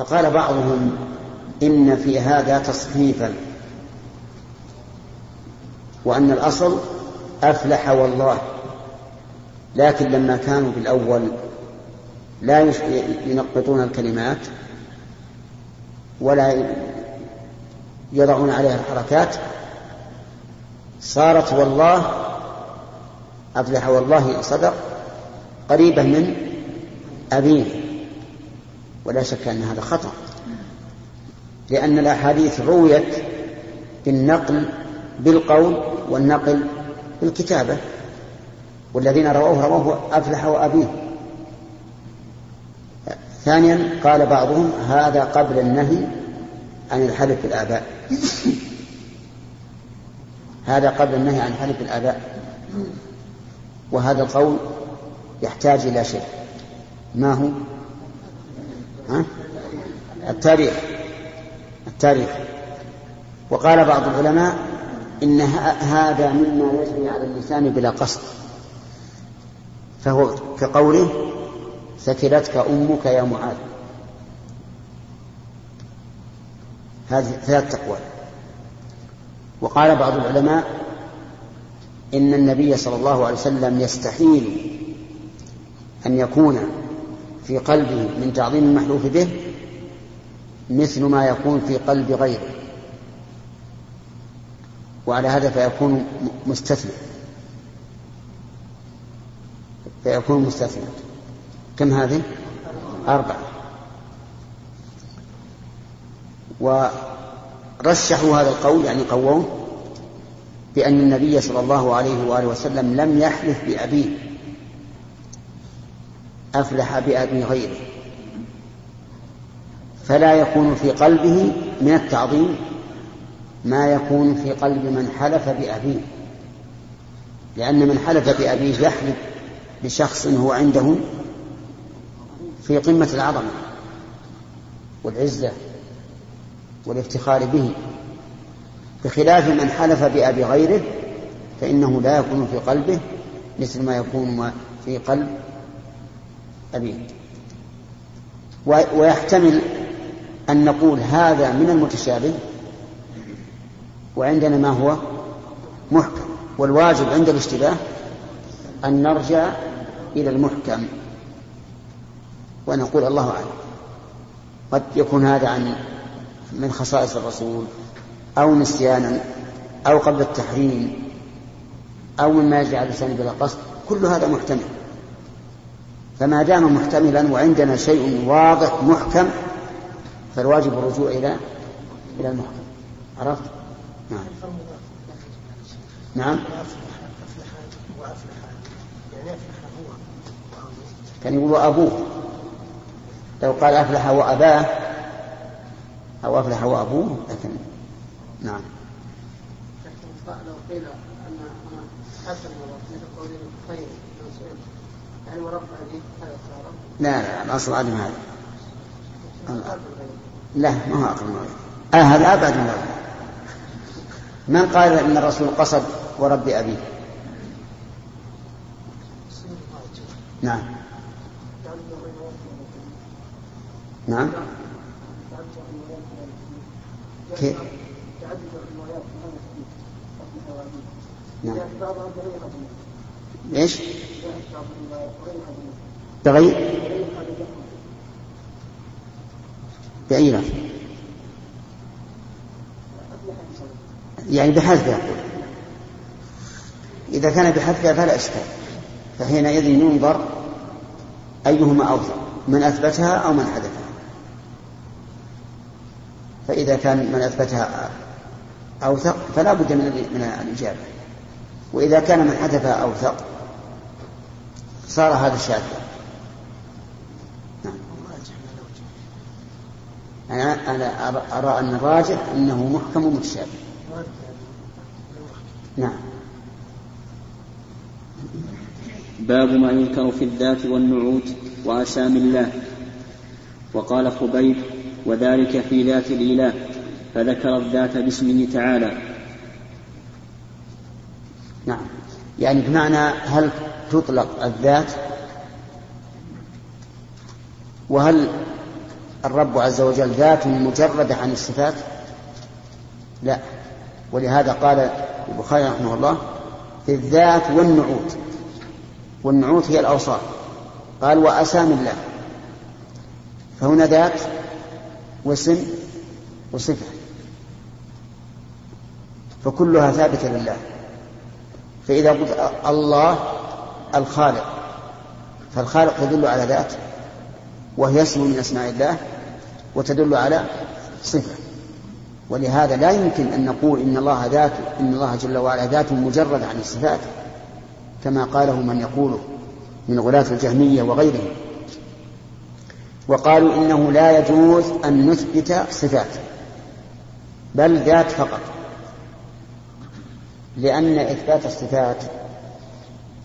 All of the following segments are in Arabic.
فقال بعضهم إن في هذا تصحيفا وأن الأصل أفلح والله لكن لما كانوا في الأول لا ينقطون الكلمات ولا يضعون عليها الحركات صارت والله أفلح والله صدق قريبة من أبيه. ولا شك أن هذا خطأ. لأن الأحاديث رويت بالنقل بالقول والنقل بالكتابة والذين رووه رووه أفلح وأبيه. ثانيا قال بعضهم هذا قبل النهي عن الحلف بالآباء. هذا قبل النهي عن حلف الآباء وهذا القول يحتاج إلى شيء ما هو؟ ها؟ التاريخ. التاريخ. وقال بعض العلماء إن هذا مما يجري على اللسان بلا قصد. فهو كقوله ثكلتك أمك يا معاذ. هذه ثلاث أقوال وقال بعض العلماء إن النبي صلى الله عليه وسلم يستحيل أن يكون في قلبه من تعظيم المحلوف به مثل ما يكون في قلب غيره. وعلى هذا فيكون مستثنى. فيكون مستثنى. كم هذه؟ أربعة. ورشحوا هذا القول يعني قووه بأن النبي صلى الله عليه وآله وسلم لم يحلف بأبيه. أفلح بأبي غيره. فلا يكون في قلبه من التعظيم ما يكون في قلب من حلف بأبيه. لأن من حلف بأبيه يحلف بشخص هو عنده في قمة العظمة والعزة والافتخار به. بخلاف من حلف بأبي غيره فإنه لا يكون في قلبه مثل ما يكون في قلب أبيه ويحتمل أن نقول هذا من المتشابه وعندنا ما هو محكم والواجب عند الاشتباه أن نرجع إلى المحكم ونقول الله أعلم. قد يكون هذا عن من خصائص الرسول أو نسيانا أو قبل التحريم أو مما يجري على اللسان بلا قصد كل هذا محتمل. فما دام محتملا وعندنا شيء واضح محكم فالواجب الرجوع إلى إلى المحكم. عرفت؟ نعم. نعم. كان يقول أبوه لو قال أفلح وأباه أو أفلح وأبوه لكن نعم. لو قيل أن حسن خير. يعني ورفع لا لا الأصل عدم هذا لا ما هو أقل من آه هذا أبعد من من قال ان الرسول قصد ورب ابيه نعم نعم كيف نعم إيش؟ بغير بأي لفظ يعني بحذفها إذا كان بحذفها فلا إشكال. فحينئذ ينظر أيهما أوثق من أثبتها أو من حذفها. فإذا كان من أثبتها أوثق فلا بد من من الإجابة. وإذا كان من حذفها أوثق صار هذا شاذا نعم. أنا أنا أرى أن الراجح أنه محكم ومتشابه. نعم. باب ما يذكر في الذات والنعوت وأسام الله. وقال خبيب وذلك في ذات الإله فذكر الذات باسمه تعالى نعم يعني بمعنى هل تطلق الذات؟ وهل الرب عز وجل ذات مجردة عن الصفات؟ لا. ولهذا قال البخاري رحمه الله في الذات والنعوت. والنعوت هي الأوصاف. قال وأسامي الله. فهنا ذات واسم وصفة. فكلها ثابتة لله. فإذا قلت الله الخالق فالخالق تدل على ذات وهي اسم من أسماء الله وتدل على صفة. ولهذا لا يمكن أن نقول إن الله ذات إن الله جل وعلا ذات مجرد عن الصفات كما قاله من يقوله من غلاة الجهمية وغيرهم. وقالوا إنه لا يجوز أن نثبت صفات بل ذات فقط. لأن إثبات الصفات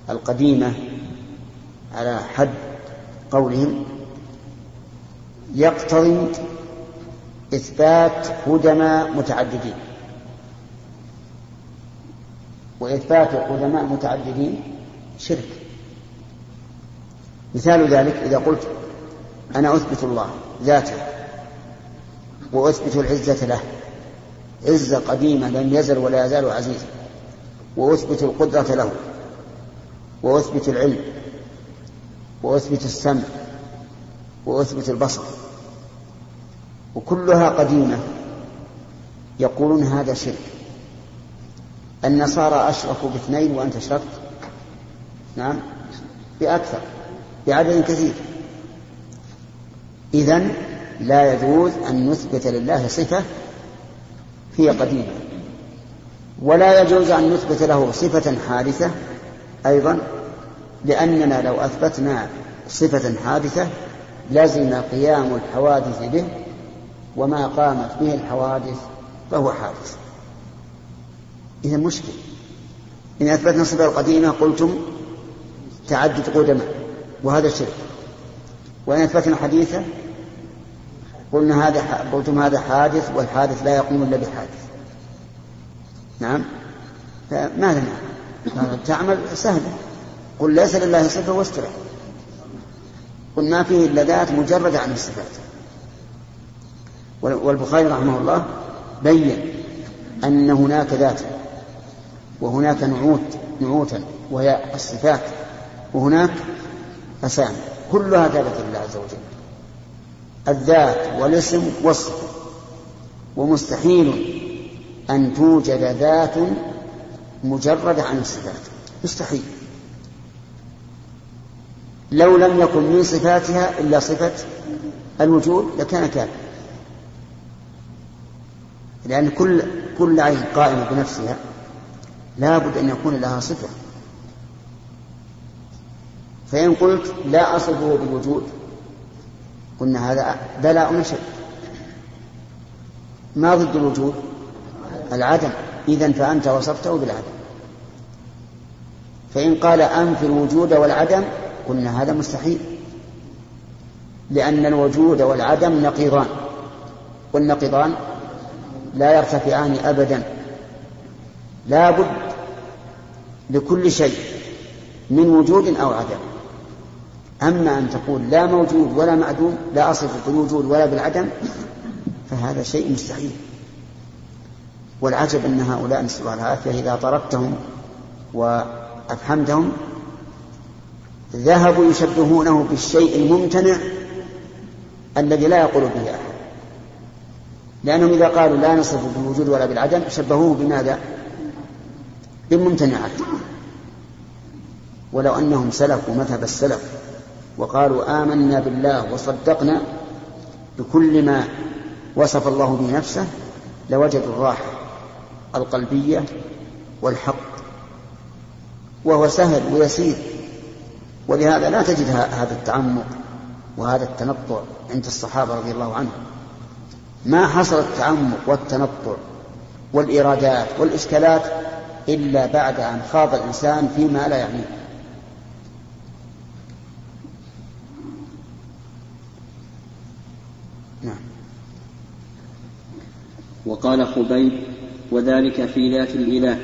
القديمة على حد قولهم يقتضي إثبات قدماء متعددين. وإثبات قدماء متعددين شرك. مثال ذلك إذا قلت أنا أثبت الله ذاته وأثبت العزة له. عزة قديمة لم يزل ولا يزال عزيزا. وأثبت القدرة له وأثبت العلم وأثبت السمع وأثبت البصر. وكلها قديمة يقولون هذا شرك. النصارى أشركوا باثنين وأنت أشركت؟ نعم. بأكثر بعدد كثير. إذن لا يجوز أن نثبت لله صفة هي قديمة. ولا يجوز أن نثبت له صفة حادثة أيضا لأننا لو أثبتنا صفة حادثة لزم قيام الحوادث به وما قامت به الحوادث فهو حادث. إذا مشكل. إن أثبتنا الصفة القديمة قلتم تعدد قدماء وهذا شرك. وإن أثبتنا حديثة قلنا هذا قلتم هذا حادث والحادث لا يقوم إلا بحادث. نعم. فماذا نعمل؟ تعمل سهلة. قل ليس لله صفة واسترح. قل ما فيه إلا ذات مجردة عن الصفات. والبخاري رحمه الله بين أن هناك ذاتا وهناك نعوت نعوتا وهي الصفات وهناك أسامي. كلها ثابتة لله عز وجل. الذات والاسم والصفة. ومستحيل أن توجد ذات مجردة عن الصفات. مستحيل. لو لم يكن من صفاتها إلا صفة الوجود لكان كافر لأن كل كل عين قائمة بنفسها لا بد أن يكون لها صفة. فإن قلت لا أصفه بالوجود قلنا هذا بلاء نشر ما ضد الوجود؟ العدم. إذا فأنت وصفته بالعدم. فإن قال أنفي الوجود والعدم قلنا هذا مستحيل. لأن الوجود والعدم نقيضان. والنقيضان لا يرتفعان أبدا. لا بد لكل شيء من وجود أو عدم. أما أن تقول لا موجود ولا معدوم لا أصف بالوجود ولا بالعدم فهذا شيء مستحيل. والعجب أن هؤلاء نسأل الله العافية إذا طردتهم وأفهمتهم ذهبوا يشبهونه بالشيء الممتنع الذي لا يقول به أحد. لأنهم إذا قالوا لا نصف بالوجود ولا بالعدم شبهوه بماذا؟ بالممتنعات ولو أنهم سلكوا مذهب السلف وقالوا آمنا بالله وصدقنا بكل ما وصف الله به نفسه لوجدوا الراحة. القلبية والحق وهو سهل ويسير. ولهذا لا تجد هذا التعمق وهذا التنطع عند الصحابة رضي الله عنهم. ما حصل التعمق والتنطع والإيرادات والإشكالات إلا بعد أن خاض الإنسان فيما لا يعنيه. نعم. وقال خبيب وذلك في ذات الإله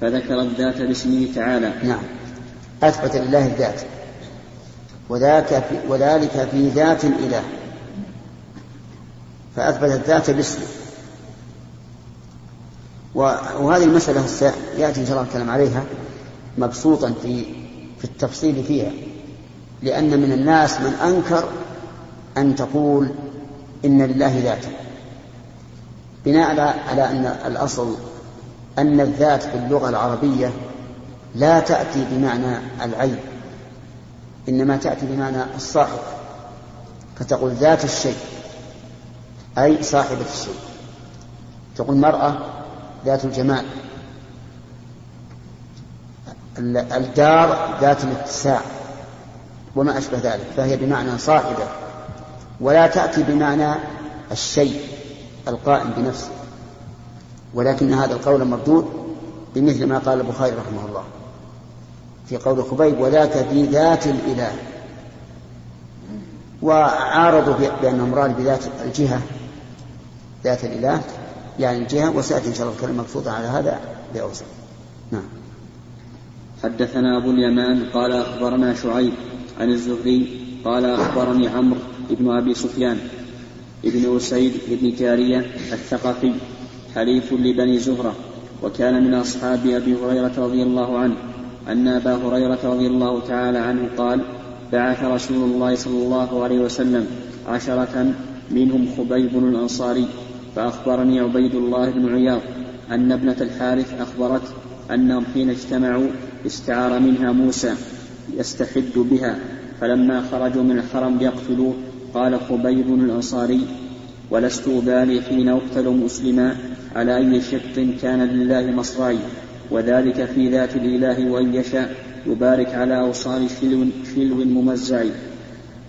فذكر الذات باسمه تعالى. نعم. أثبت لله الذات. وذاك في وذلك في ذات الإله. فأثبت الذات باسمه. وهذه المسألة يأتي إن شاء الله الكلام عليها مبسوطا في في التفصيل فيها. لأن من الناس من أنكر أن تقول إن لله ذاتا بناء على أن الأصل أن الذات في اللغة العربية لا تأتي بمعنى العين إنما تأتي بمعنى الصاحب. فتقول ذات الشيء أي صاحبة الشيء. تقول مرأة ذات الجمال. الدار ذات الاتساع وما أشبه ذلك فهي بمعنى صاحبة. ولا تأتي بمعنى الشيء. القائم بنفسه. ولكن هذا القول مردود بمثل ما قال البخاري رحمه الله. في قول خبيب وذاك بذات الإله. وعارضوا بأنه مراد بذات الجهة. ذات الإله يعني الجهة وسيأتي إن شاء الله الكلمة مقصودة على هذا بأوسع. نعم. حدثنا أبو اليمان قال أخبرنا شعيب عن الزهري قال أخبرني عمرو بن أبي سفيان ابن أسيد بن جارية الثقفي حليف لبني زهرة وكان من أصحاب أبي هريرة رضي الله عنه أن أبا هريرة رضي الله تعالى عنه قال بعث رسول الله صلى الله عليه وسلم عشرة منهم خبيب الأنصاري فأخبرني عبيد الله بن عياض أن ابنة الحارث أخبرته أنهم حين اجتمعوا استعار منها موسى يستحد بها فلما خرجوا من الحرم ليقتلوه قال خبيب الأنصاري ولست أبالي حين أقتل مسلما على أي شق كان لله مصراي وذلك في ذات الإله وإن يشاء يبارك على أوصال شلو, شلو ممزع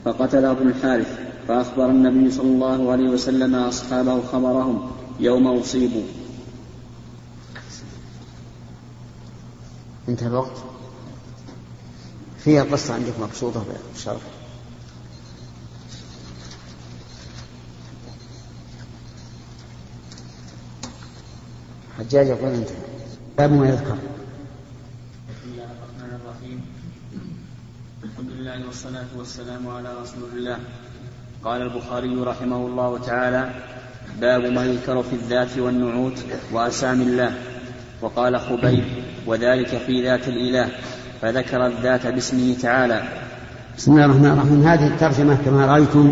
فقتله ابن الحارث فأخبر النبي صلى الله عليه وسلم أصحابه خبرهم يوم أصيبوا انتهى الوقت. فيها قصة عندك مبسوطة بالشرح حجاج يقول أنت. باب ما يذكر. بسم الله الرحمن الرحيم. الحمد لله والصلاة والسلام على رسول الله. قال البخاري رحمه الله تعالى باب ما يذكر في الذات والنعوت وأسامي الله. وقال خبيب وذلك في ذات الإله. فذكر الذات باسمه تعالى. بسم الله الرحمن الرحيم. هذه الترجمة كما رأيتم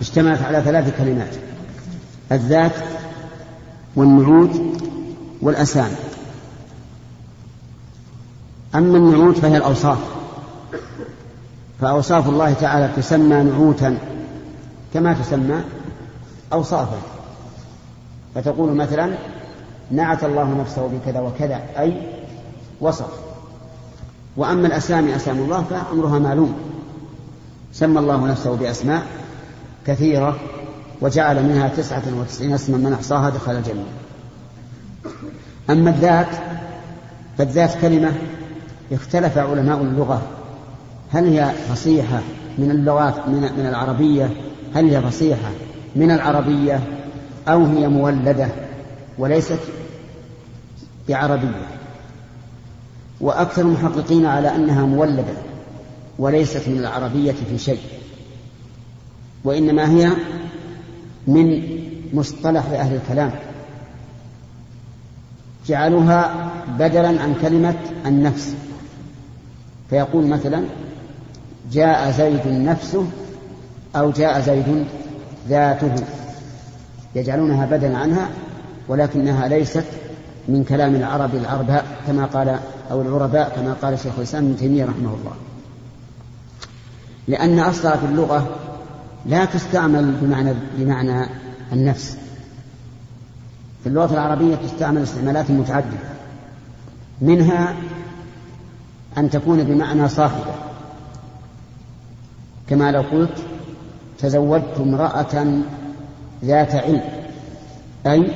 اشتملت على ثلاث كلمات الذات والنعوت والأسامي أما النعوت فهي الأوصاف. فأوصاف الله تعالى تسمى نعوتا كما تسمى أوصافا. فتقول مثلا نعت الله نفسه بكذا وكذا أي وصف. وأما الأسامي أسامي الله فأمرها معلوم. سمى الله نفسه بأسماء كثيرة وجعل منها تسعة وتسعين اسما من أحصاها دخل الجنة. أما الذات فالذات كلمة اختلف علماء اللغة. هل هي فصيحة من اللغات من, من العربية؟ هل هي فصيحة من العربية أو هي مولدة وليست بعربية؟ وأكثر المحققين على أنها مولدة وليست من العربية في شيء. وإنما هي من مصطلح أهل الكلام. جعلوها بدلا عن كلمة النفس. فيقول مثلا جاء زيد نفسه أو جاء زيد ذاته. يجعلونها بدلا عنها ولكنها ليست من كلام العرب العرباء كما قال أو العرباء كما قال شيخ الإسلام ابن تيمية رحمه الله. لأن أصلها في اللغة لا تستعمل بمعنى بمعنى النفس. في اللغة العربية تستعمل استعمالات متعددة. منها أن تكون بمعنى صاحبة. كما لو قلت تزوجت امرأة ذات علم أي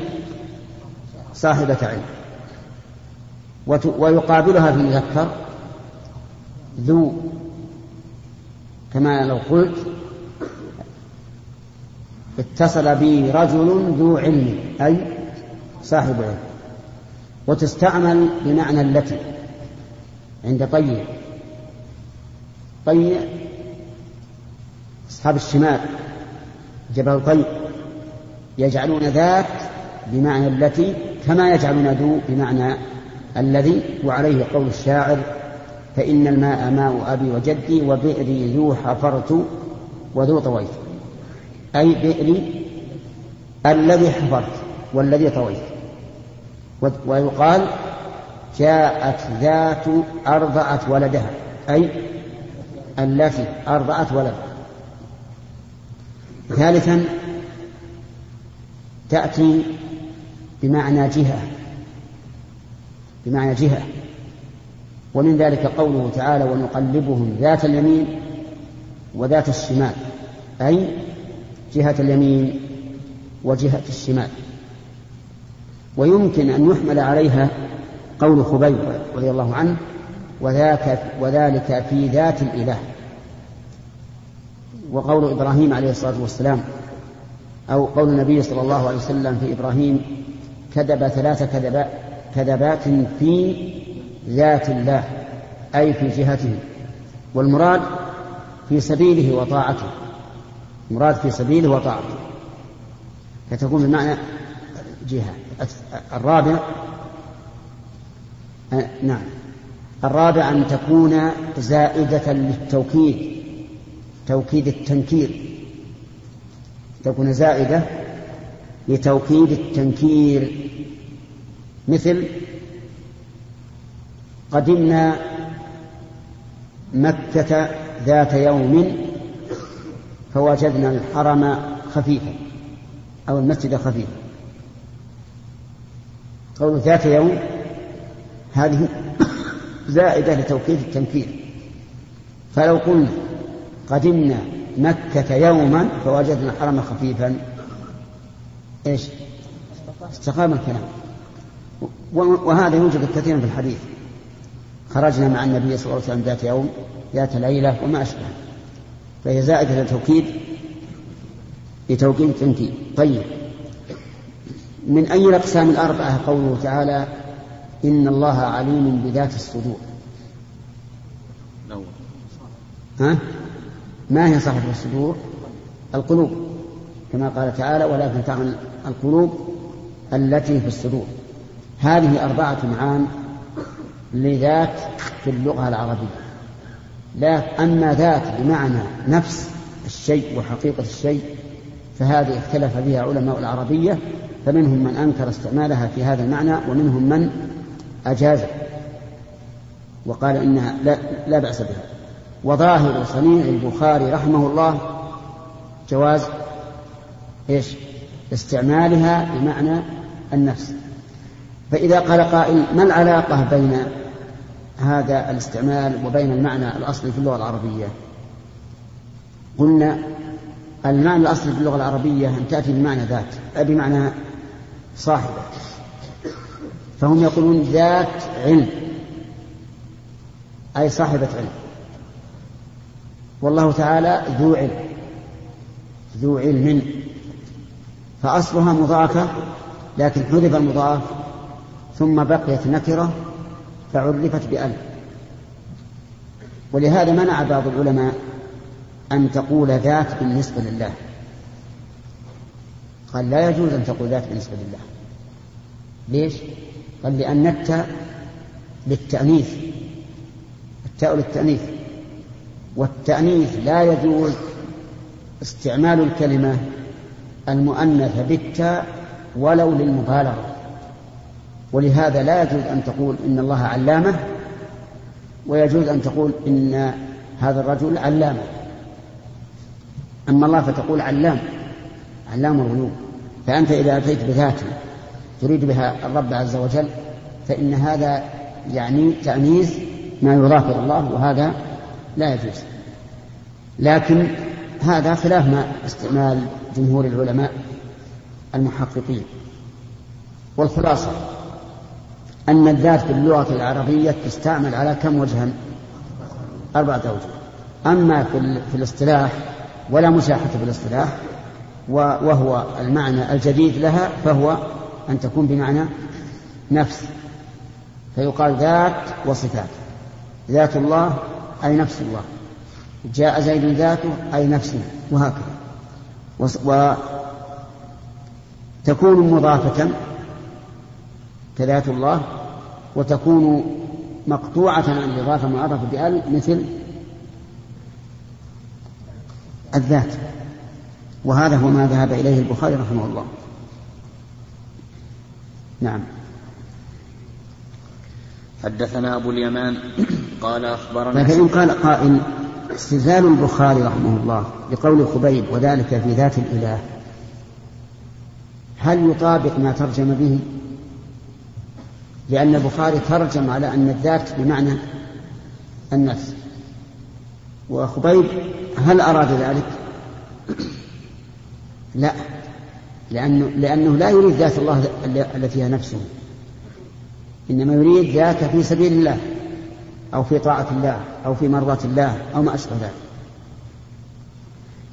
صاحبة علم. ويقابلها في المذكر ذو كما لو قلت اتصل بي رجل ذو علم أي صاحب علم وتستعمل بمعنى التي عند طيء طيء أصحاب الشمال جبل طيء يجعلون ذات بمعنى التي كما يجعلون ذو بمعنى الذي وعليه قول الشاعر فإن الماء ماء أبي وجدي وبئري ذو حفرت وذو طويت. أي بئري الذي حفرت والذي طويت. ويقال جاءت ذات أرضعت ولدها. أي التي أرضعت ولدها. ثالثا تأتي بمعنى جهة. بمعنى جهة. ومن ذلك قوله تعالى ونقلبهم ذات اليمين وذات الشمال أي جهة اليمين وجهة الشمال. ويمكن أن يحمل عليها قول خبيب رضي الله عنه وذاك وذلك في ذات الإله. وقول إبراهيم عليه الصلاة والسلام أو قول النبي صلى الله عليه وسلم في إبراهيم كذب ثلاث كذبات كذبات في ذات الله أي في جهته. والمراد في سبيله وطاعته. المراد في سبيله وطاعته. فتكون بمعنى جهة. الرابع آه نعم. الرابع أن تكون زائدة للتوكيد توكيد التنكير. تكون زائدة لتوكيد التنكير. مثل قدمنا مكة ذات يوم فوجدنا الحرم خفيفا أو المسجد خفيفا. قول ذات يوم هذه زائدة لتوكيد التنكير فلو قلنا قدمنا مكة يوما فوجدنا الحرم خفيفا. إيش؟ استقام الكلام. وهذا يوجد كثيرا في الحديث. خرجنا مع النبي صلى الله عليه وسلم ذات يوم ذات ليلة وما أشبه. فهي زائدة للتوكيد لتوكيد التنكيد طيب. من أي الأقسام الأربعة؟ قوله تعالى إن الله عليم بذات الصدور. ها؟ ما هي صاحب الصدور؟ القلوب كما قال تعالى ولكن تعمل القلوب التي في الصدور. هذه أربعة معان لذات في اللغة العربية. لا أما ذات بمعنى نفس الشيء وحقيقة الشيء فهذه اختلف بها علماء العربية فمنهم من أنكر استعمالها في هذا المعنى ومنهم من أجاز وقال إنها لا, لا بأس بها. وظاهر صنيع البخاري رحمه الله جواز إيش؟ استعمالها بمعنى النفس. فإذا قال قائل ما العلاقة بين هذا الاستعمال وبين المعنى الأصلي في اللغة العربية؟ قلنا المعنى الأصلي في اللغة العربية أن تأتي بمعنى ذات بمعنى صاحبة. فهم يقولون ذات علم. أي صاحبة علم. والله تعالى ذو علم. ذو علم. فأصلها مضافة لكن حذف المضاف ثم بقيت نكرة فعرفت بألف ولهذا منع بعض العلماء أن تقول ذات بالنسبة لله. قال لا يجوز أن تقول ذات بالنسبة لله. ليش؟ قال لأن التاء للتأنيث التاء للتأنيث والتأنيث لا يجوز استعمال الكلمة المؤنثة بالتاء ولو للمبالغة. ولهذا لا يجوز أن تقول إن الله علامة ويجوز أن تقول إن هذا الرجل علامة. أما الله فتقول علام علام الغيوب. فأنت إذا أتيت بذات تريد بها الرب عز وجل فإن هذا يعني تأنيس ما يضاف إلى الله وهذا لا يجوز. لكن هذا خلاف ما استعمال جمهور العلماء المحققين. والخلاصة أن الذات باللغة العربية تستعمل على كم وجها؟ أربعة أوجه. أما في, في الاصطلاح ولا مشاحة في الاصطلاح وهو المعنى الجديد لها فهو أن تكون بمعنى نفس. فيقال ذات وصفات. ذات الله أي نفس الله. جاء زيد ذاته أي نفسه وهكذا. تكون مضافة كذات الله وتكون مقطوعة عن الإضافة معرفة بأل مثل الذات. وهذا هو ما ذهب إليه البخاري رحمه الله. نعم. حدثنا أبو اليمان قال أخبرنا لكن قال قائل استدلال البخاري رحمه الله لقول خبيب وذلك في ذات الإله. هل يطابق ما ترجم به؟ لأن البخاري ترجم على أن الذات بمعنى النفس. وخبيب هل أراد ذلك؟ لا. لأنه, لأنه لا يريد ذات الله التي هي نفسه. إنما يريد ذاك في سبيل الله أو في طاعة الله أو في مرضاة الله أو ما أشبه ذلك.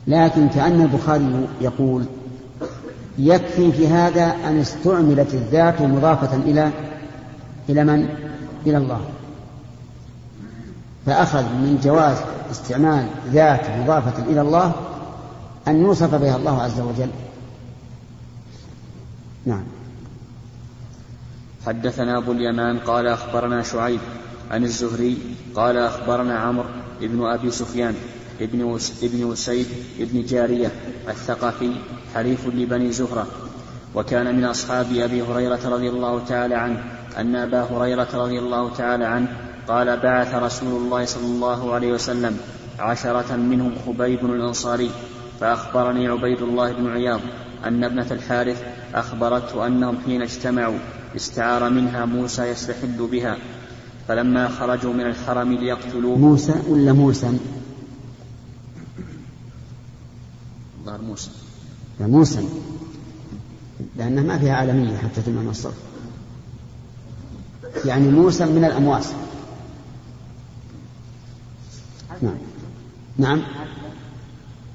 لكن كأن البخاري يقول يكفي في هذا أن استعملت الذات مضافة إلى إلى من؟ إلى الله. فأخذ من جواز استعمال ذات مضافة إلى الله أن يوصف بها الله عز وجل. نعم. حدثنا أبو اليمان قال أخبرنا شعيب عن الزهري قال أخبرنا عمرو بن أبي سفيان ابن ابن أسيد ابن جارية الثقفي حليف لبني زهرة وكان من أصحاب أبي هريرة رضي الله تعالى عنه أن أبا هريرة رضي الله تعالى عنه قال بعث رسول الله صلى الله عليه وسلم عشرة منهم خبيب الأنصاري فأخبرني عبيد الله بن عياض أن ابنة الحارث أخبرته أنهم حين اجتمعوا استعار منها موسى يستحل بها فلما خرجوا من الحرم ليقتلوه. موسى ولا موسى؟ ظهر موسى. لا موسى. لأنها ما فيها عالمية حتى تمام الصرف يعني موسى من الأمواس نعم. نعم.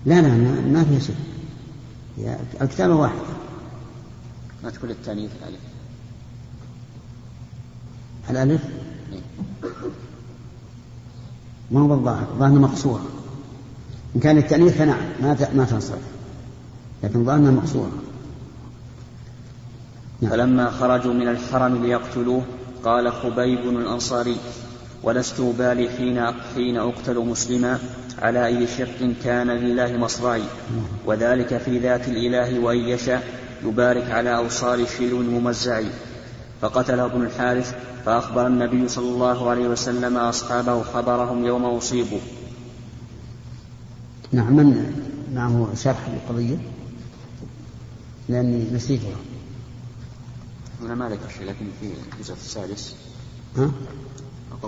لا لا ما فيها شيء الكتابة واحدة. ما تقول التانيث الألف؟ الألف؟ ما هو بالظاهر؟ ظاهر مقصورة إن كان التأنيث فنعم ما ما تنصرف. لكن ظاهرها مقصورة نعم. فلما خرجوا من الحرم ليقتلوه قال خبيب الأنصاري ولست أبالي حين حين أقتل مسلما على أي شق كان لله مصرعي. وذلك في ذات الإله وإن يشاء يبارك على أوصال شلو ممزع فقتله ابن الحارث فأخبر النبي صلى الله عليه وسلم أصحابه خبرهم يوم أصيبوا نعم من معه شرح القضية. لأني نسيتها. أنا ما ذكر شيء لكن في الجزء السادس. ها؟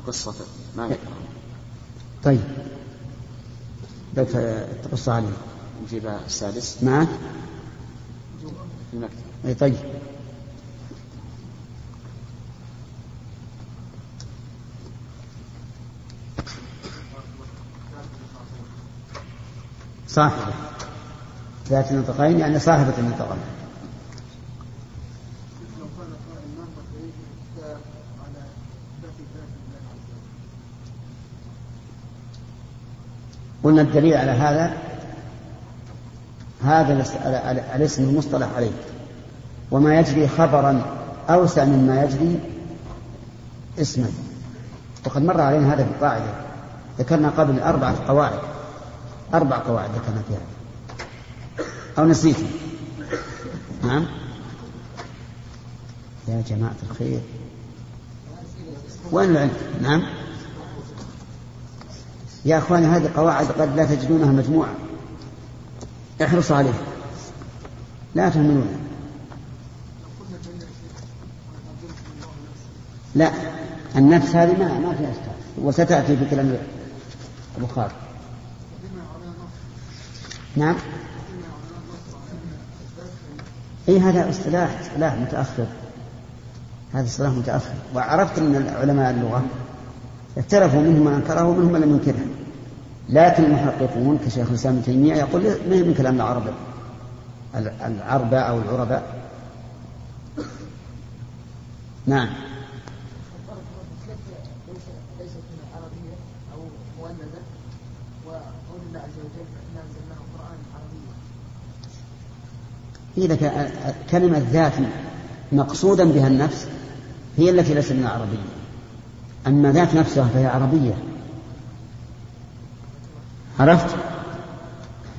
قصة ما ذكر طيب. لو تقص عليه. نجيب السادس. معك؟ في المكتب أي طيب. صاحبة ذات النطقين يعني صاحبة النطقين. قلنا الدليل على هذا هذا الاسم المصطلح عليه. وما يجري خبرا أوسع مما يجري اسما. وقد مر علينا هذا في القاعدة ذكرنا قبل أربعة قواعد. أربع قواعد ذكرنا فيها. أو نسيت. نعم. يا جماعة الخير. وين العلم؟ نعم. يا أخواني هذه قواعد قد لا تجدونها مجموعة. احرصوا عليها. لا تهملونها لا النفس هذه ما ما فيها إشكال. وستأتي في كلام البخاري. نعم. إي هذا اصطلاح اصطلاح متأخر. هذا اصطلاح متأخر. وعرفت إن علماء اللغة اختلفوا منهم من أنكره ومنهم من لم ينكره لكن المحققون كشيخ الإسلام ابن تيمية يقول ما هي من كلام العرب؟ العرباء أو العرباء؟ نعم. إذا كلمة ذات مقصودا بها النفس هي التي ليست من العربية. أما ذات نفسها فهي عربية. عرفت؟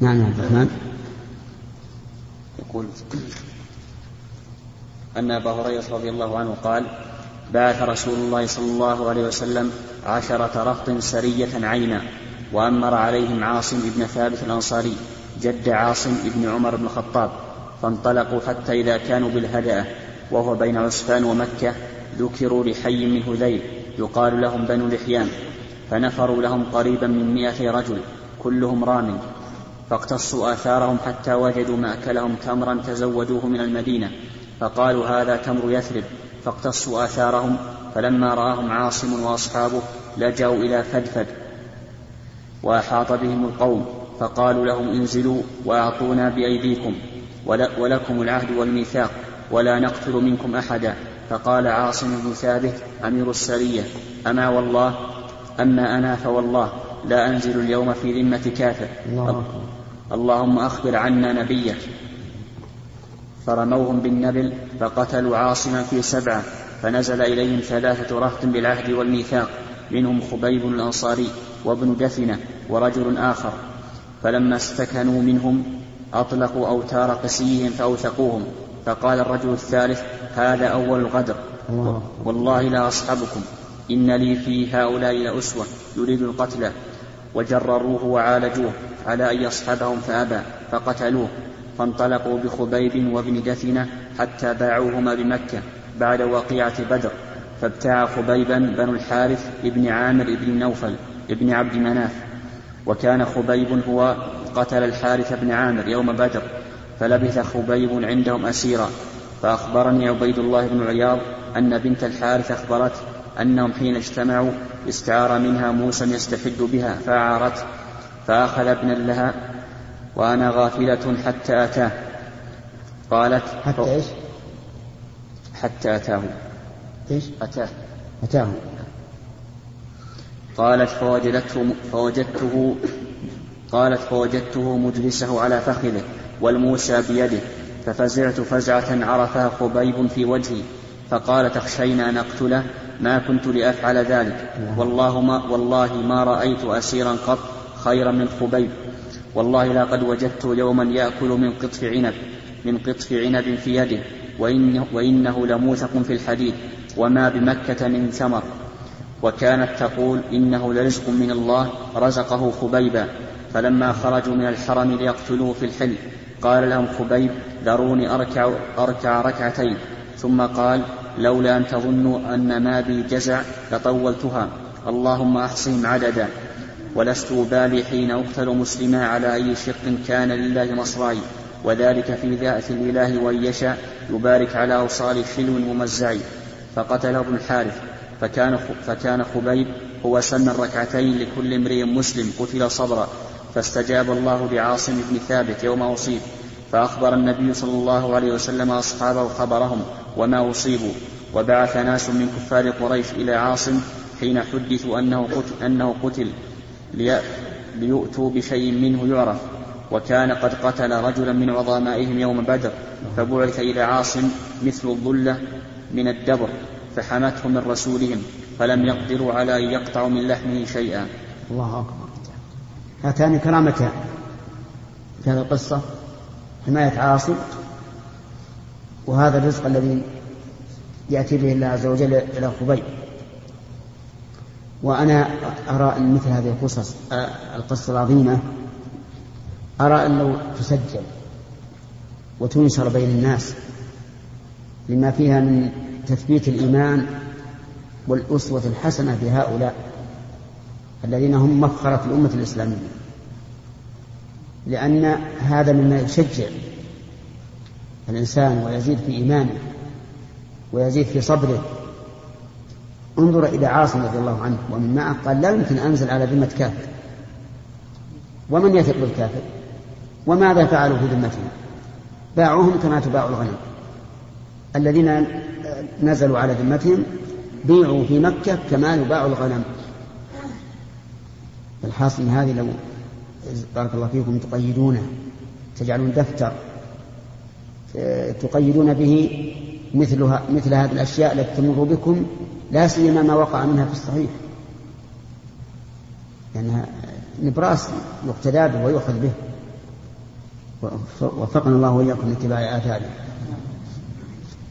نعم يا عبد الرحمن يقول أن أبا هريرة رضي الله عنه قال بعث رسول الله صلى الله عليه وسلم عشرة رهط سرية عينا وأمر عليهم عاصم بن ثابت الأنصاري جد عاصم بن عمر بن الخطاب فانطلقوا حتى إذا كانوا بالهدأة وهو بين عسفان ومكة ذكروا لحي من هذيل يقال لهم بنو لحيان فنفروا لهم قريبا من مئة رجل كلهم رام فاقتصوا آثارهم حتى وجدوا مأكلهم تمرا تزودوه من المدينة. فقالوا هذا تمر يثرب. فاقتصوا آثارهم. فلما رآهم عاصم وأصحابه لجأوا إلى فدفد وأحاط بهم القوم. فقالوا لهم انزلوا وأعطونا بأيديكم ولكم العهد والميثاق ولا نقتل منكم أحدا. فقال عاصم بن ثابت أمير السرية أما والله أما أنا فوالله. لا أنزل اليوم في ذمة كافر. الله اللهم أخبر عنا نبيك. فرموهم بالنبل فقتلوا عاصما في سبعة فنزل إليهم ثلاثة رهط بالعهد والميثاق منهم خبيب الأنصاري وابن دثنة ورجل آخر. فلما استكنوا منهم أطلقوا أوتار قسيهم فأوثقوهم. فقال الرجل الثالث هذا أول الغدر والله لا أصحبكم. إن لي في هؤلاء لأسوة يريد القتل. وجرروه وعالجوه على أن يصحبهم فأبى فقتلوه فانطلقوا بخبيب وابن دثنة حتى باعوهما بمكة بعد وقيعة بدر فابتاع خبيبا بنو الحارث ابن عامر ابن نوفل ابن عبد مناف. وكان خبيب هو قتل الحارث بن عامر يوم بدر فلبث خبيب عندهم أسيرا. فأخبرني عبيد الله بن عياض أن بنت الحارث أخبرته أنهم حين اجتمعوا استعار منها موسى يستحد بها فأعارته فأخذ ابنا لها وأنا غافلة حتى أتاه. قالت حتى إيش؟ حتى أتاه. إيش؟ أتاه. أتاه. قالت فوجدته فوجدته قالت فوجدته مجلسه على فخذه والموسى بيده ففزعت فزعة عرفها خبيب في وجهي فقال تخشين أن أقتله ما كنت لأفعل ذلك. والله ما, والله ما رأيت أسيرا قط خيرا من خبيب والله لقد وجدت يوما يأكل من قطف عنب من قطف عنب في يده وإنه, وإنه لموثق في الحديد وما بمكة من ثمر. وكانت تقول إنه لرزق من الله رزقه خبيبا. فلما خرجوا من الحرم ليقتلوه في الحل قال لهم خبيب ذروني أركع, أركع ركعتين. ثم قال لولا أن تظنوا أن ما بي جزع لطولتها. اللهم أحصهم عددا. ولست أبالي حين أقتل مسلما على أي شق كان لله مصراي. وذلك في ذات الإله وإن يشاء يبارك على أوصال حلو ممزع فقتله ابن الحارث. فكان فكان خبيب هو سن الركعتين لكل امرئ مسلم قتل صبرا. فاستجاب الله لعاصم بن ثابت يوم أصيب. فأخبر النبي صلى الله عليه وسلم أصحابه خبرهم وما أصيبوا وبعث ناس من كفار قريش إلى عاصم حين حدثوا أنه قتل, أنه قتل ليؤتوا بشيء منه يعرف وكان قد قتل رجلا من عظمائهم يوم بدر فبعث إلى عاصم مثل الظلة من الدبر فحمته من رسولهم فلم يقدروا على أن يقطعوا من لحمه شيئا. الله أكبر. هاتان كرامتان في هذه القصة؟ حماية عاصم وهذا الرزق الذي يأتي به الله عز وجل إلى خبيب. وأنا أرى أن مثل هذه القصص القصة العظيمة أرى أن لو تسجل وتنشر بين الناس لما فيها من تثبيت الإيمان والأسوة الحسنة بهؤلاء الذين هم مفخرة الأمة الإسلامية. لأن هذا مما يشجع الإنسان ويزيد في إيمانه ويزيد في صبره. انظر إلى عاصم رضي الله عنه ومن معه قال لا يمكن أنزل على ذمة كافر. ومن يثق بالكافر؟ وماذا فعلوا في ذمتهم باعوهم كما تباع الغنم. الذين نزلوا على ذمتهم بيعوا في مكة كما يباع الغنم. الحاصل هذه لو بارك الله فيكم تقيدونه تجعلون دفتر تقيدون به مثلها مثل هذه الأشياء التي تمر بكم لا سيما ما وقع منها في الصحيح. لأنها نبراس يقتدى به ويؤخذ به. وفقنا الله وإياكم لاتباع آثاره.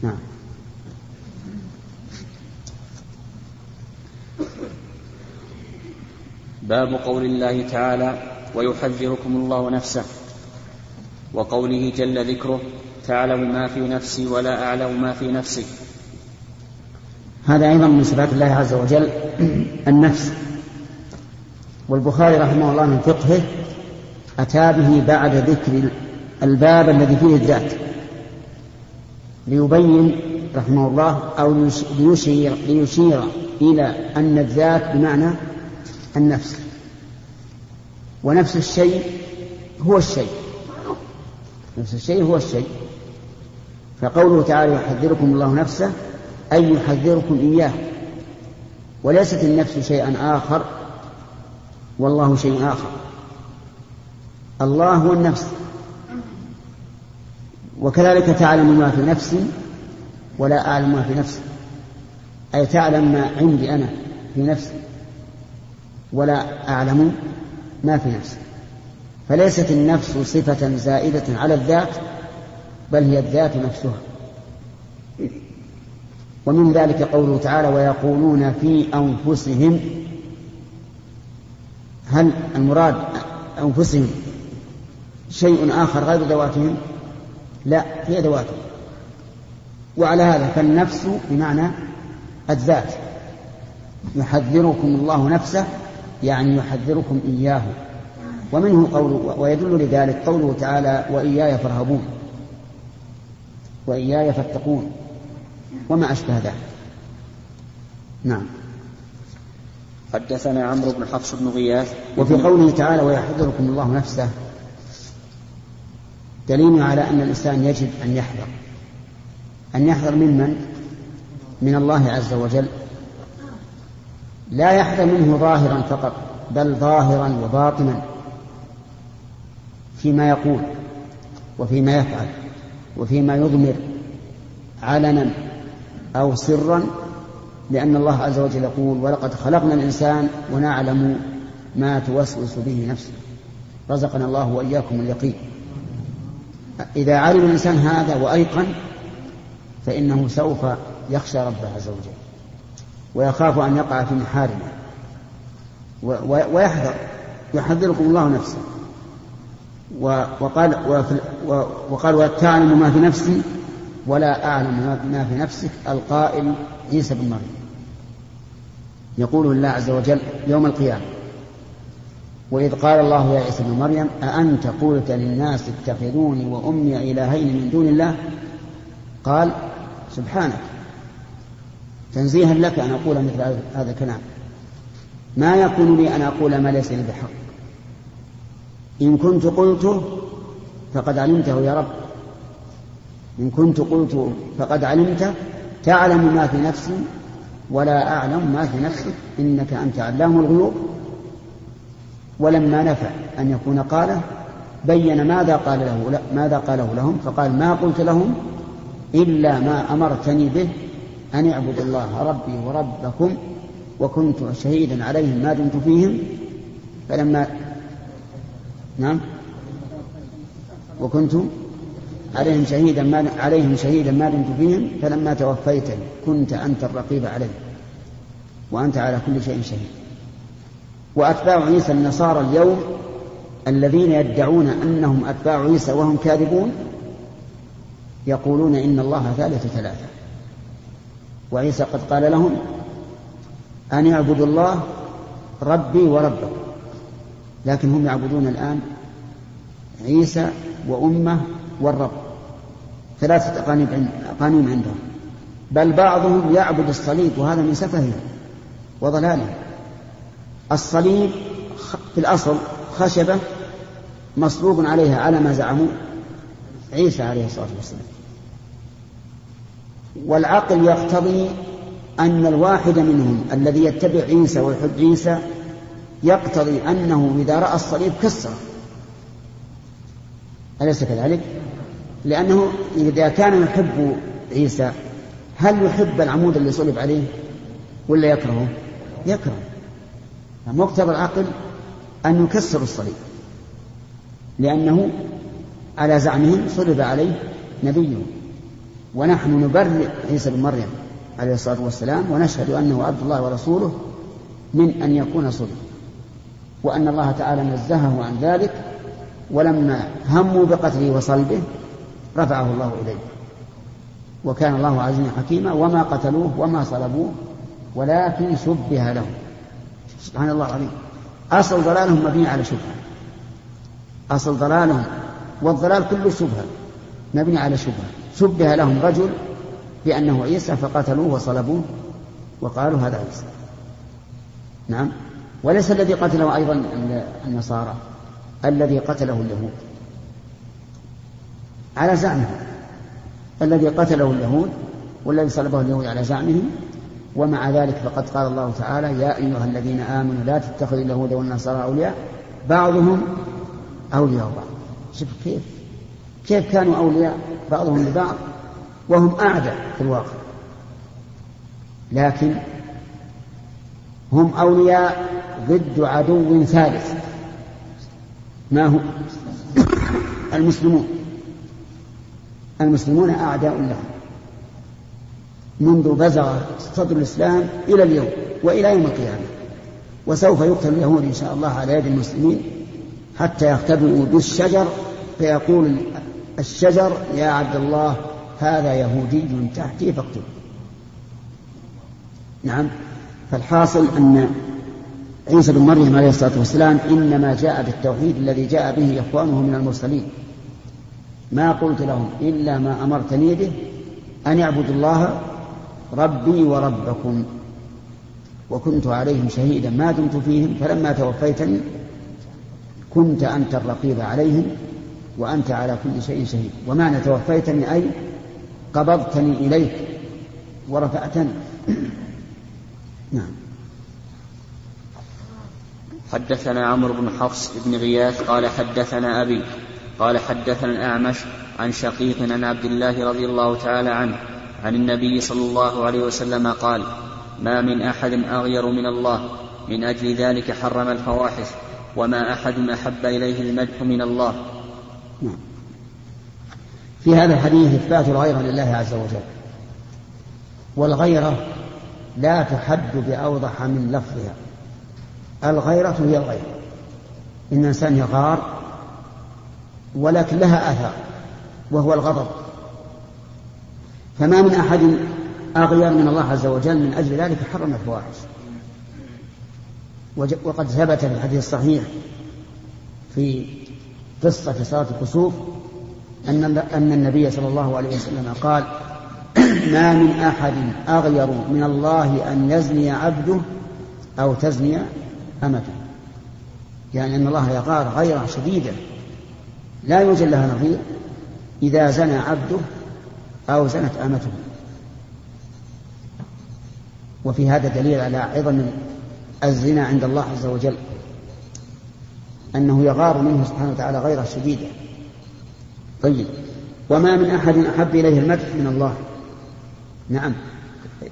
نعم. باب قول الله تعالى ويحذركم الله نفسه. وقوله جل ذكره تعلم ما في نفسي ولا أعلم ما في نفسك. هذا أيضا من صفات الله عز وجل النفس. والبخاري رحمه الله من فقهه أتى به بعد ذكر الباب الذي فيه الذات. ليبين رحمه الله أو ليشير, ليشير إلى أن الذات بمعنى النفس. ونفس الشيء هو الشيء. نفس الشيء هو الشيء. فقوله تعالى يحذركم الله نفسه أي يحذركم إياه. وليست النفس شيئا آخر والله شيء آخر. الله هو النفس. وكذلك تعلم ما في نفسي ولا أعلم ما في نفسي أي تعلم ما عندي أنا في نفسي ولا أعلم ما في نفسي فليست النفس صفة زائدة على الذات بل هي الذات نفسها. ومن ذلك قوله تعالى ويقولون في أنفسهم هل المراد أنفسهم شيء آخر غير ذواتهم؟ لا هي ذواتهم. وعلى هذا فالنفس بمعنى الذات. يحذركم الله نفسه يعني يحذركم إياه. ومنه قول ويدل لذلك قوله تعالى وإياي فارهبون. وإياي فاتقون. وما أشبه ذلك. نعم. حدثنا عمرو بن حفص بن غياث. وفي قوله تعالى ويحذركم الله نفسه. دليل على أن الإنسان يجب أن يحذر. أن يحذر ممن من الله عز وجل. لا يحذر منه ظاهرا فقط بل ظاهرا وباطنا فيما يقول وفيما يفعل وفيما يضمر علنا أو سرا لأن الله عز وجل يقول ولقد خلقنا الإنسان ونعلم ما توسوس به نفسه رزقنا الله وإياكم اليقين. إذا علم الإنسان هذا وأيقن فإنه سوف يخشى ربه عز وجل. ويخاف أن يقع في محارمه. ويحذر. يحذركم الله نفسه. وقال وقال وتعلم ما في نفسي ولا أعلم ما في نفسك. القائل عيسى بن مريم. يقول الله عز وجل يوم القيامة وإذ قال الله يا عيسى بن مريم أأنت قلت للناس اتخذوني وأمي إلهين من دون الله؟ قال سبحانك. تنزيها لك أن أقول مثل هذا الكلام. ما يكون لي أن أقول ما ليس لي بحق. إن كنت قلته فقد علمته يا رب. إن كنت قلت فقد علمت تعلم ما في نفسي ولا أعلم ما في نفسك. إنك أنت علام الغيوب. ولما نفع أن يكون قاله بين ماذا قال له ماذا قاله لهم. فقال ما قلت لهم إلا ما أمرتني به أن اعبدوا الله ربي وربكم وكنت شهيدا عليهم ما دمت فيهم. فلما نعم. وكنت عليهم شهيدا ما عليهم شهيدا ما دمت فيهم فلما توفيتني كنت أنت الرقيب عليهم. وأنت على كل شيء شهيد. وأتباع عيسى النصارى اليوم الذين يدعون أنهم أتباع عيسى وهم كاذبون يقولون إن الله ثالث ثلاثة. وعيسى قد قال لهم أن يعبدوا الله ربي وربكم. لكن هم يعبدون الآن عيسى وأمه والرب. ثلاثة أقانيم عندهم. بل بعضهم يعبد الصليب وهذا من سفهه وضلاله. الصليب في الأصل خشبة مصلوب عليها على ما زعموا عيسى عليه الصلاة والسلام. والعقل يقتضي أن الواحد منهم الذي يتبع عيسى ويحب عيسى يقتضي أنه إذا رأى الصليب كسره أليس كذلك؟ لأنه إذا كان يحب عيسى هل يحب العمود اللي صلب عليه ولا يكرهه؟ يكره مقتضى العقل أن يكسر الصليب لأنه على زعمهم صلب عليه نبيه ونحن نبرئ عيسى بن مريم عليه الصلاة والسلام ونشهد أنه عبد الله ورسوله من أن يكون صلب وأن الله تعالى نزهه عن ذلك ولما هموا بقتله وصلبه رفعه الله إليه. وكان الله عزيزا حكيما وما قتلوه وما صلبوه ولكن شبه لهم سبحان الله العظيم. أصل ضلالهم مبني على شبهة. أصل ضلالهم والضلال كله شبهة مبني على شبهة. شبه لهم رجل بأنه عيسى فقتلوه وصلبوه وقالوا هذا عيسى. نعم. وليس الذي قتله أيضا النصارى الذي قتله اليهود. على زعمهم. الذي قتله اليهود والذي صلبه اليهود على زعمهم. ومع ذلك فقد قال الله تعالى يا أيها الذين آمنوا لا تتخذوا اليهود والنصارى أولياء. بعضهم أولياء بعض. شوف كيف كيف كانوا أولياء بعضهم لبعض وهم أعداء في الواقع. لكن هم أولياء ضد عدو ثالث. ما هو المسلمون. المسلمون أعداء لهم. منذ بزغ صدر الإسلام إلى اليوم وإلى يوم القيامة. وسوف يقتل اليهود إن شاء الله على يد المسلمين حتى يختبئوا بالشجر فيقول الشجر يا عبد الله هذا يهودي تحتي فاقتله نعم. فالحاصل أن عيسى بن مريم عليه الصلاة والسلام إنما جاء بالتوحيد الذي جاء به إخوانه من المرسلين. ما قلت لهم؟ إلا ما أمرتني به أن يعبدوا الله ربي وربكم. وكنت عليهم شهيدا. ما دمت فيهم فلما توفيتني كنت أنت الرقيب عليهم. وأنت على كل شيء شهيد. ومعنى توفيتني أي قبضتني إليك ورفعتني. نعم. حدثنا عمرو بن حفص بن غياث قال حدثنا أبي قال حدثنا الأعمش عن شقيق عن عبد الله رضي الله تعالى عنه عن النبي صلى الله عليه وسلم قال ما من أحد أغير من الله من أجل ذلك حرم الفواحش وما أحد أحب إليه المدح من الله نعم. في هذا الحديث إثبات الغيرة لله عز وجل. والغيرة لا تحد بأوضح من لفظها. الغيرة هي الغيرة إن الإنسان يغار ولكن لها آثار وهو الغضب. فما من أحد أغير من الله عز وجل من أجل ذلك حرم الفواحش. وقد ثبت في الحديث الصحيح في قصة صلاة الكسوف أن أن النبي صلى الله عليه وسلم قال ما من أحد أغير من الله أن يزني عبده أو تزني أمته. يعني أن الله يغار غيرا شديدا. لا يوجد لها نظير إذا زنى عبده أو زنت أمته. وفي هذا دليل على عظم الزنا عند الله عز وجل. أنه يغار منه سبحانه وتعالى غير شديدا. طيب. وما من أحد أحب إليه المدح من الله. نعم.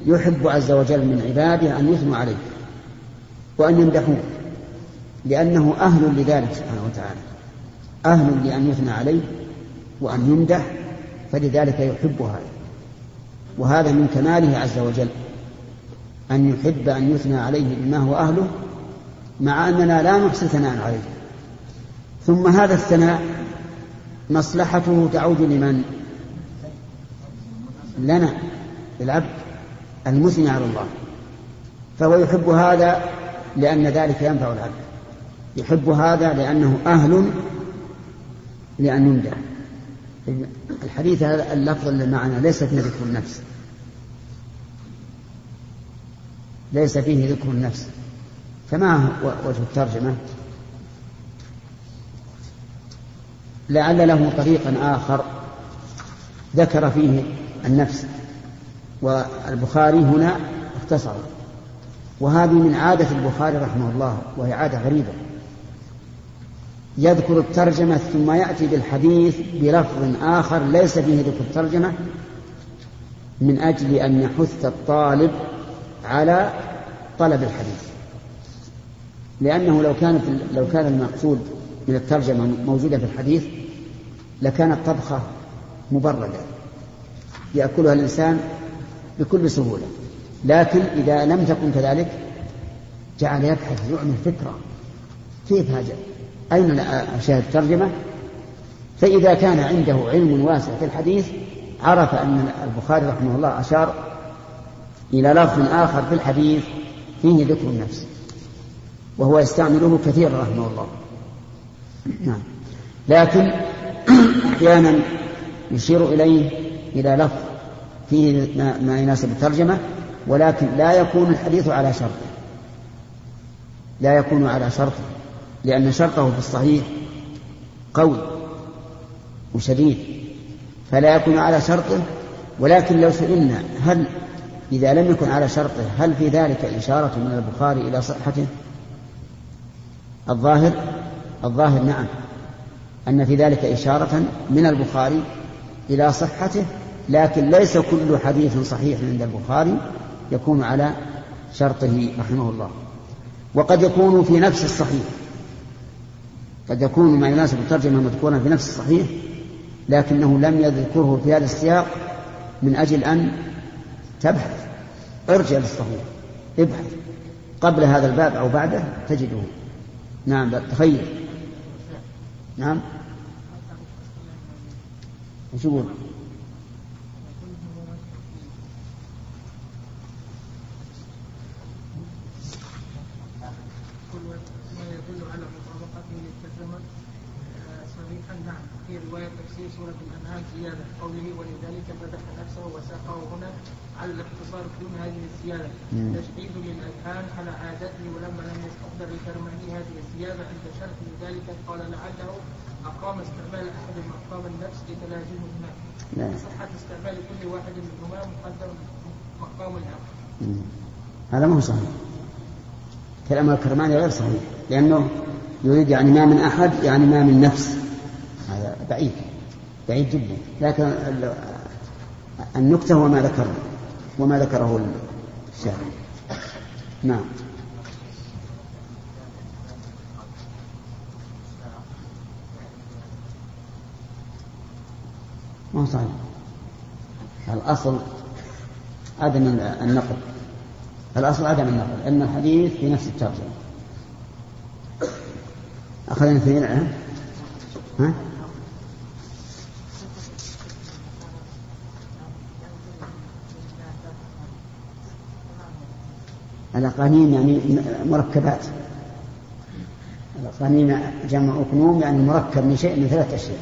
يحب عز وجل من عباده أن يثنوا عليه وأن يمدحوه لأنه أهل لذلك سبحانه وتعالى. أهل لأن يثنى عليه وأن يمدح فلذلك يحب هذا. وهذا من كماله عز وجل أن يحب أن يثنى عليه بما هو أهله مع أننا لا نحصي ثناء عليه. ثم هذا الثناء مصلحته تعود لمن؟ لنا للعبد المثني على الله. فهو يحب هذا لأن ذلك ينفع العبد. يحب هذا لأنه أهل لأن يمدح الحديث هذا اللفظ اللي معنا ليس فيه ذكر النفس. ليس فيه ذكر النفس. فما وجه الترجمة؟ لعل له طريقا آخر ذكر فيه النفس. والبخاري هنا اختصر وهذه من عادة البخاري رحمه الله وهي عادة غريبة. يذكر الترجمة ثم يأتي بالحديث بلفظ آخر ليس فيه ذكر الترجمة من أجل أن يحث الطالب على طلب الحديث. لأنه لو كان لو كان المقصود من الترجمة موجودة في الحديث لكانت طبخة مبردة يأكلها الإنسان بكل سهولة لكن إذا لم تكن كذلك جعل يبحث يعمل فكرة كيف هذا؟ أين أشاهد الترجمة؟ فإذا كان عنده علم واسع في الحديث عرف أن البخاري رحمه الله أشار إلى لفظ آخر في الحديث فيه ذكر النفس وهو يستعمله كثيرا رحمه الله. نعم. لكن أحيانا يشير إليه إلى لفظ فيه ما يناسب الترجمة ولكن لا يكون الحديث على شرطه لا يكون على شرطه لأن شرطه في الصحيح قوي وشديد فلا يكون على شرطه. ولكن لو سئلنا هل إذا لم يكن على شرطه هل في ذلك إشارة من البخاري إلى صحته؟ الظاهر الظاهر نعم. أن في ذلك إشارة من البخاري إلى صحته لكن ليس كل حديث صحيح عند البخاري يكون على شرطه رحمه الله. وقد يكون في نفس الصحيح. قد يكون ما يناسب الترجمة مذكورا في نفس الصحيح لكنه لم يذكره في هذا السياق من أجل أن تبحث. ارجع للصحيح. ابحث. قبل هذا الباب أو بعده تجده. نعم تخيل. نعم وش يقول؟ سورة الأنعام زيادة قوله ولذلك فتح نفسه وساقه هنا على الاختصار دون هذه الزيادة. تشديد للأذهان على عادته ولما لم يستقدر الكرماني هذه الزيادة عند شرح ذلك قال لعله أقام استعمال أحد مقام النفس لتلازمهما نعم. صحة استعمال كل واحد منهما مقدر مقام الآخر هذا ما هو صحيح. كلام الكرماني غير صحيح لأنه يريد يعني ما من أحد يعني ما من نفس. هذا بعيد بعيد جدا. لكن النكتة هو ما ذكر وما ذكره الشاعر. نعم. ما صحيح؟ الأصل عدم النقل الأصل عدم النقل أن الحديث في نفس الترجمة. أخذنا في ها؟ الأقانيم يعني مركبات. الأقانيم جمع أقنوم يعني مركب من شيء من ثلاثة أشياء.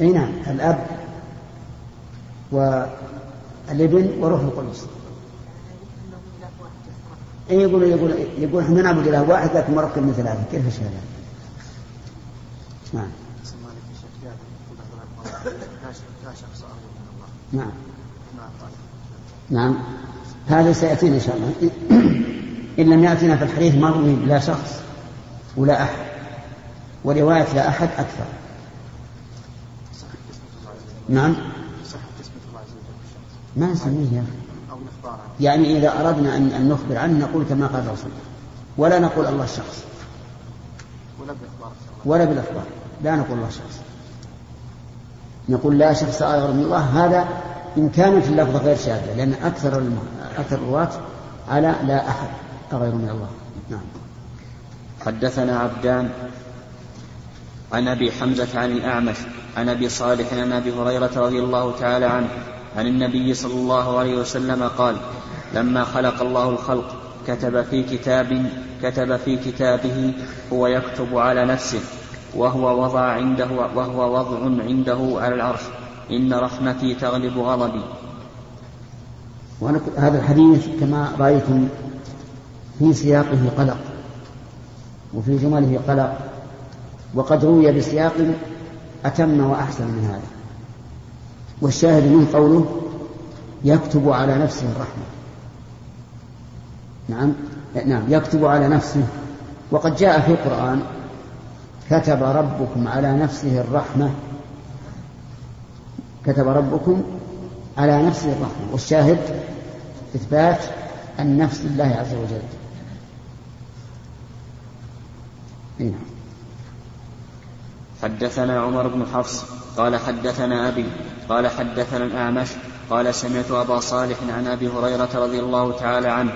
أي نعم الأب والابن وروح القدس. أي يقول يقول يقول إحنا نعبد إله واحد لكن مركب من ثلاثة. كيف هذا؟ نعم. نعم. نعم. هذا سيأتينا إن شاء الله. إن لم يأتنا في الحديث ما روي لا شخص ولا أحد ورواية لا أحد أكثر. نعم؟ ما نسميه يا أخي. يعني إذا أردنا أن, نخبر عنه نقول كما قال الرسول ولا نقول الله الشخص. ولا بالإخبار. لا نقول الله الشخص. نقول لا شخص غير من الله. هذا إن كانت اللفظة غير شاذة لأن أكثر أكثر الرواة على لا أحد غير من الله. نعم. حدثنا عبدان عن أبي حمزة عن الأعمش عن أبي صالح عن أبي هريرة رضي الله تعالى عنه عن النبي صلى الله عليه وسلم قال لما خلق الله الخلق كتب في كتاب كتب في كتابه هو يكتب على نفسه وهو وضع عنده وهو وضع عنده على العرش إن رحمتي تغلب غضبي. هذا الحديث كما رأيتم في سياقه قلق وفي جمله قلق وقد روي بسياق أتم وأحسن من هذا. والشاهد من قوله يكتب على نفسه الرحمة. نعم نعم يكتب على نفسه. وقد جاء في القرآن كتب ربكم على نفسه الرحمة. كتب ربكم على نفسه الرحمة والشاهد إثبات النفس لله عز وجل. نعم حدثنا عمر بن حفص قال حدثنا أبي قال حدثنا الأعمش قال سمعت أبا صالح عن أبي هريرة رضي الله تعالى عنه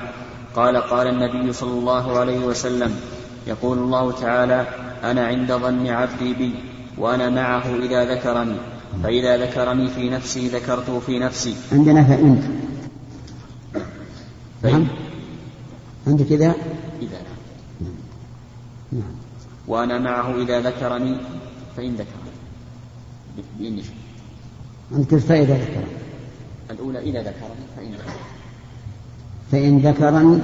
قال قال النبي صلى الله عليه وسلم يقول الله تعالى أنا عند ظن عبدي بي وأنا معه إذا ذكرني. فإذا ذكرني في نفسي ذكرته في نفسي. عندنا فإن نعم. عندك إذا إذا. نعم. وأنا معه إذا ذكرني فإن ذكرني بإن عندك فإذا ذكرني الأولى إذا ذكرني فإن ذكرني فإن ذكرني.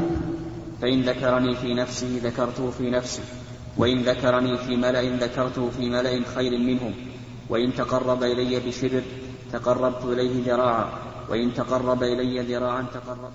فإن ذكرني في نفسه ذكرته في نفسي وإن ذكرني في ملأ ذكرته في ملأ خير منهم. وإن تقرب إلي بشبر تقربت إليه ذراعا وإن تقرب إلي ذراعا تقربت